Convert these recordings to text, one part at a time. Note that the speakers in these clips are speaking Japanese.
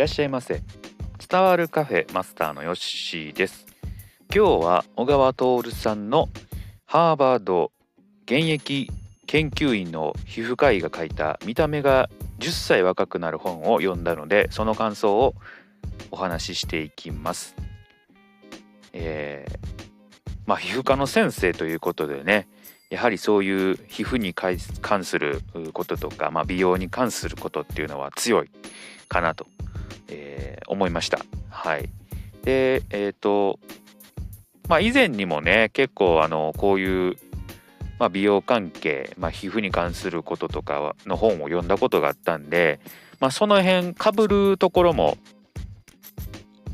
らっしゃいませ。伝わるカフェマスターのヨッシーです。今日は小川徹さんのハーバード現役研究員の皮膚科医が書いた見た目が10歳若くなる本を読んだのでその感想をお話ししていきます。えー、まあ皮膚科の先生ということでねやはりそういう皮膚に関することとか、まあ、美容に関することっていうのは強いかなと、えー、思いました。はい、でえっ、ー、とまあ以前にもね結構あのこういう、まあ、美容関係、まあ、皮膚に関することとかの本を読んだことがあったんで、まあ、その辺かぶるところも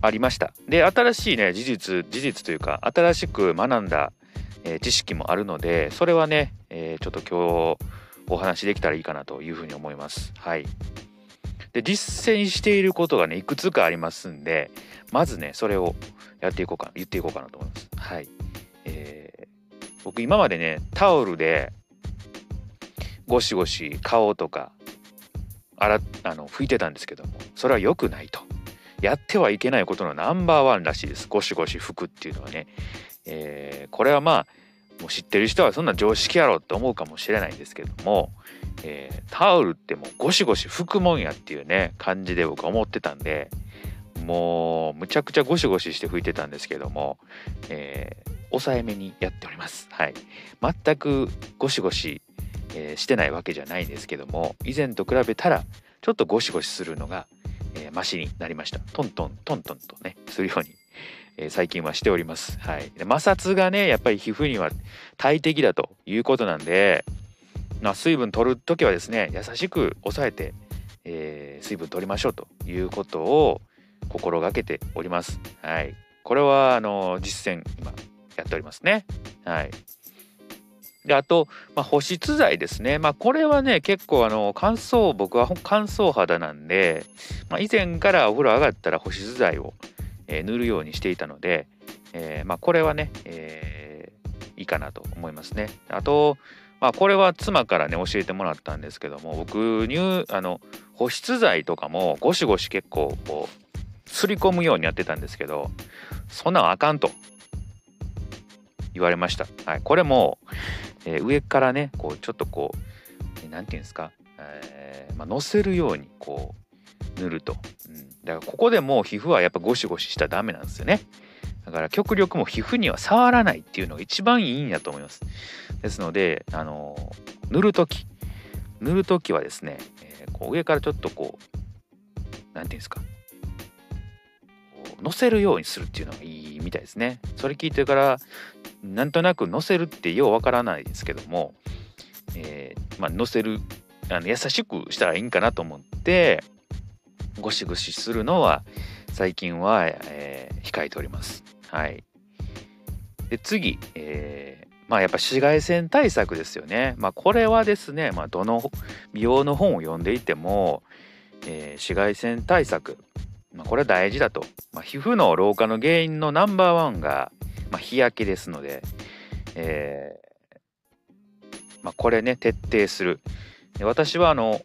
ありました。で新しいね事実事実というか新しく学んだえー、知識もあるのでそれはね、えー、ちょっと今日お話できたらいいかなというふうに思います。はい。で実践していることがねいくつかありますんでまずねそれをやっていこうか言っていこうかなと思います。はい。えー、僕今までねタオルでゴシゴシ顔とか洗あの拭いてたんですけどもそれは良くないと。やってはいけないことのナンバーワンらしいです。ゴシゴシ拭くっていうのはね。えー、これはまあもう知ってる人はそんな常識やろって思うかもしれないんですけども、えー、タオルってもうゴシゴシ拭くもんやっていうね感じで僕は思ってたんでもうむちゃくちゃゴシゴシして拭いてたんですけども、えー、抑えめにやっております。はい、全くゴシゴシ、えー、してないわけじゃないんですけども以前と比べたらちょっとゴシゴシするのが、えー、マシになりました。トントントントンとねするようにえ最近はしております。はい、で摩擦がねやっぱり皮膚には大敵だということなんで、まあ、水分取る時はですね優しく抑えて、えー、水分取りましょうということを心がけております。はい、これはあの実践今やっておりますね。はい。であと、まあ、保湿剤ですね。まあ、これはね結構あの乾燥僕は乾燥肌なんで、まあ、以前からお風呂上がったら保湿剤をえー、塗るようにしていたので、えー、まあ、これはね、えー、いいかなと思いますね。あと、まあ、これは妻からね教えてもらったんですけども僕乳あの保湿剤とかもゴシゴシ結構こうすり込むようにやってたんですけどそんなんあかんと言われました。はい、これも、えー、上からねこうちょっとこう何て言うんですか、えーまあ、乗せるようにこう塗ると、うん、だからここでもう皮膚はやっぱゴシゴシしたらダメなんですよね。だから極力も皮膚には触らないっていうのが一番いいんだと思います。ですので、あの塗る時塗る時はですね、えー、こう上からちょっとこう何て言うんですか乗せるようにするっていうのがいいみたいですね。それ聞いてからなんとなく乗せるってようわからないですけども、えー、まあ、乗せるあの優しくしたらいいんかなと思ってゴシゴシするのは最近は、えー、控えております。はい。で次、えー、まあやっぱ紫外線対策ですよね。まあこれはですね、まあ、どの美容の本を読んでいても、えー、紫外線対策、まあ、これは大事だと。まあ、皮膚の老化の原因のナンバーワンが、まあ、日焼けですので、えーまあ、これね徹底する。私はあの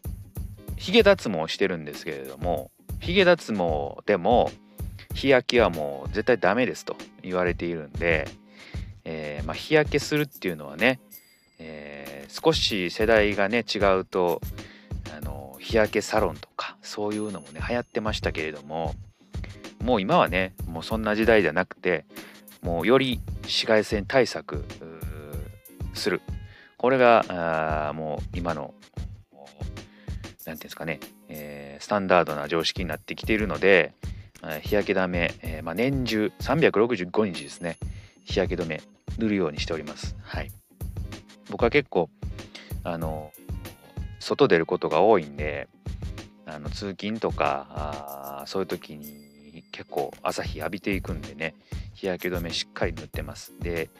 ヒゲ脱毛してるんですけれどもヒゲ脱毛でも日焼けはもう絶対ダメですと言われているんで、えー、まあ、日焼けするっていうのはね、えー、少し世代がね違うとあの日焼けサロンとかそういうのもね流行ってましたけれどももう今はねもうそんな時代じゃなくてもうより紫外線対策する。これがあもう今の何ていうんですかね、えー、スタンダードな常識になってきているので、日焼け止め、えー、まあ、年中365日ですね日焼け止め塗るようにしております。はい、僕は結構あの外出ることが多いんであの通勤とかそういう時に結構朝日浴びていくんでね日焼け止めしっかり塗ってます。で、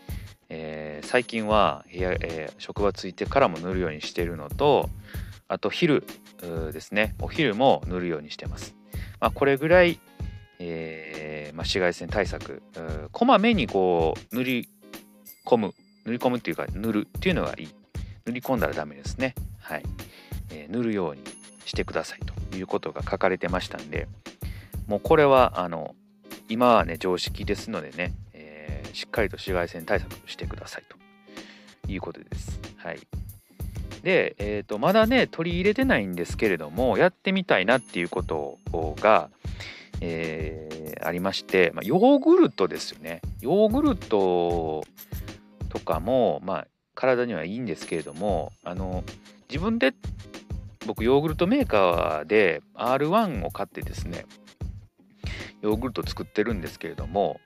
えー、最近は部屋、えー、職場ついてからも塗るようにしてるのとあと昼ですね。お昼も塗るようにしてます、まあ、これぐらい、えーまあ、紫外線対策こまめにこう塗り込む。塗り込むっていうか塗るっていうのがいい。塗り込んだらダメですね。はい、えー、塗るようにしてくださいということが書かれてましたんでもうこれはあの今はね常識ですのでね、えー、しっかりと紫外線対策してくださいということです。はい、で、えーと、まだね取り入れてないんですけれどもやってみたいなっていうことが、えー、ありまして、まあ、ヨーグルトですよね。ヨーグルトとかも、まあ、体にはいいんですけれどもあの自分で僕ヨーグルトメーカーで R1 を買ってですねヨーグルト作ってるんですけれども、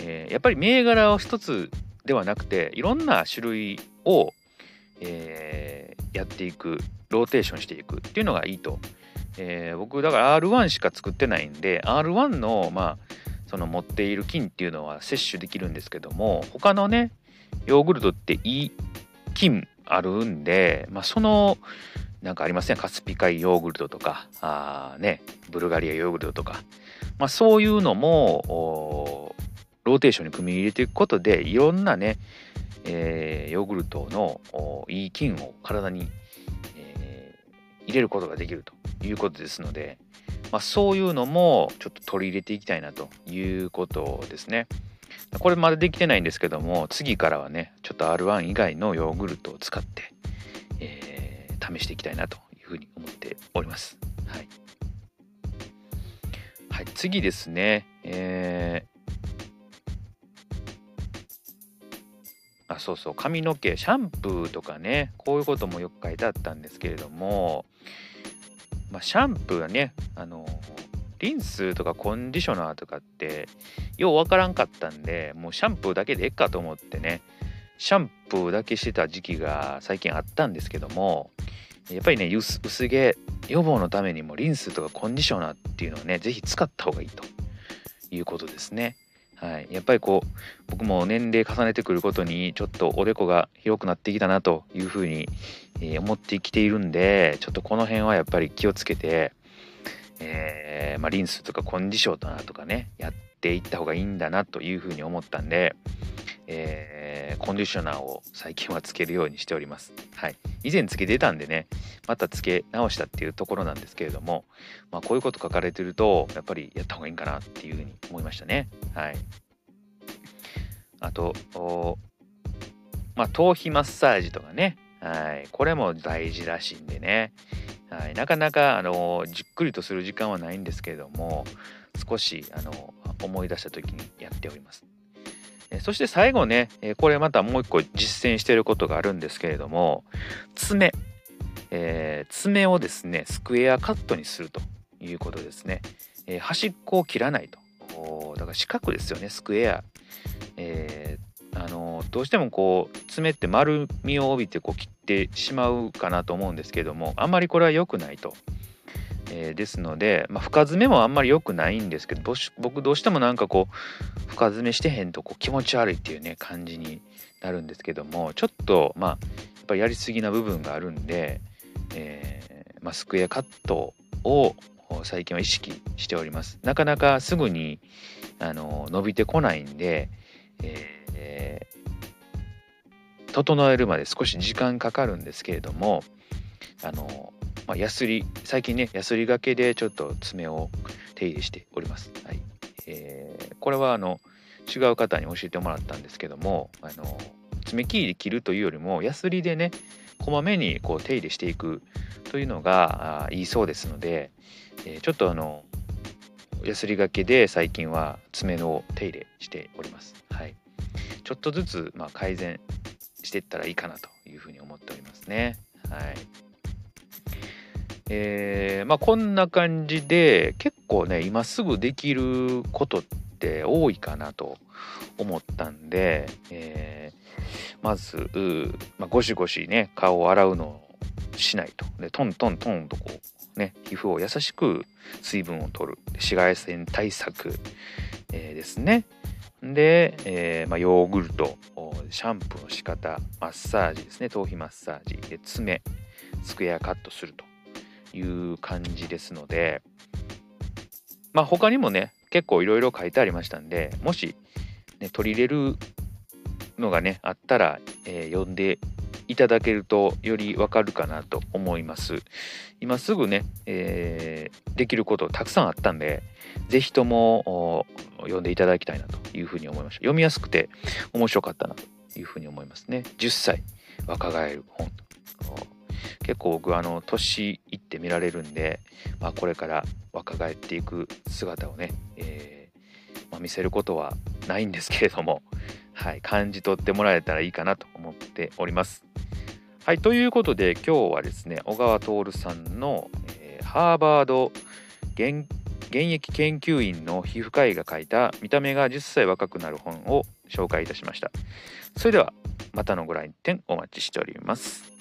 えー、やっぱり銘柄を一つではなくていろんな種類を、えー、やっていくローテーションしていくっていうのがいいと、えー、僕だから R1 しか作ってないんで R1 のまあその持っている菌っていうのは摂取できるんですけども他のねヨーグルトっていい菌あるんで、まあ、そのなんかありませんカスピ海ヨーグルトとかあねブルガリアヨーグルトとか、まあ、そういうのもローテーションに組み入れていくことでいろんなね、えー、ヨーグルトのいい菌を体に、えー、入れることができるということですので、まあ、そういうのもちょっと取り入れていきたいなということですね。これまだできてないんですけども次からはねちょっと R1 以外のヨーグルトを使って、えー、試していきたいなというふうに思っております。はい、はい、次ですね、えー、あそうそう髪の毛シャンプーとかねこういうこともよく書いてあったんですけれども、まあ、シャンプーはねあのリンスとかコンディショナーとかってようわからんかったんでもうシャンプーだけでええかと思ってねシャンプーだけしてた時期が最近あったんですけどもやっぱりね薄毛予防のためにもリンスとかコンディショナーっていうのをね是非使った方がいいということですね。はい、やっぱりこう僕も年齢重ねてくることにちょっとおでこが広くなってきたなというふうに、え思ってきているんでちょっとこの辺はやっぱり気をつけてえー、まあ、リンスとかコンディショナーとかねやっていった方がいいんだなというふうに思ったんで、えー、コンディショナーを最近はつけるようにしております。はい、以前つけてたんでねまたつけ直したっていうところなんですけれども、まあ、こういうこと書かれてるとやっぱりやった方がいいんかなっていうふうに思いましたね。はい、あとまあ、頭皮マッサージとかね、はい、これも大事らしいんでね、はい、なかなかあのじっくりとする時間はないんですけれども少しあの思い出した時にやっております。そして最後ね、これまたもう一個実践していることがあるんですけれども爪、えー、爪をですねスクエアカットにするということですね、えー、端っこを切らないと。だから四角ですよねスクエア、えー、あのどうしてもこう爪って丸みを帯びてこう切ってしまうかなと思うんですけれどもあんまりこれは良くないと。えー、ですので、まあ、深爪もあんまり良くないんですけど僕どうしてもなんかこう深爪してへんとこう気持ち悪いっていうね感じになるんですけどもちょっとまあやっぱりやりすぎな部分があるんで、えー、まあ、スクエアカットを最近は意識しております。なかなかすぐにあの伸びてこないんで、えー整えるまで少し時間かかるんですけれどもあの、まあ、ヤスリ最近ねヤスリがけでちょっと爪を手入れしております。はいえー、これはあの違う方に教えてもらったんですけどもあの爪切りで切るというよりもヤスリでねこまめにこう手入れしていくというのがいいそうですので、えー、ちょっとあのヤスリがけで最近は爪の手入れしております。はい、ちょっとずつまあ改善していったらいいかなというふうに思っておりますね。はい。えー、まあこんな感じで結構ね今すぐできることって多いかなと思ったんで、えー、まず、まあ、ゴシゴシね顔を洗うのをしないとでトントントンとこうね皮膚を優しく水分を取る紫外線対策、えー、ですね。で、えーまあ、ヨーグルトシャンプーの仕方マッサージですね頭皮マッサージ。で爪スクエアカットすると。いう感じですのでまあ他にもね結構いろいろ書いてありましたんでもし、ね、取り入れるのがねあったら、えー、読んでいただけるとよりわかるかなと思います。今すぐね、えー、できることたくさんあったんで是非とも読んでいただきたいなというふうに思いました。読みやすくて面白かったなというふうに思いますね。10歳若返る本。結構僕あの年いって見られるんで、まあ、これから若返っていく姿をね、えー、まあ、見せることはないんですけれども、はい、感じ取ってもらえたらいいかなと思っております。はい、ということで今日はですね小川徹さんの、えー、ハーバード現役研究員の皮膚科医が書いた見た目が10歳若くなる本を紹介いたしました。それではまたのご来店お待ちしております。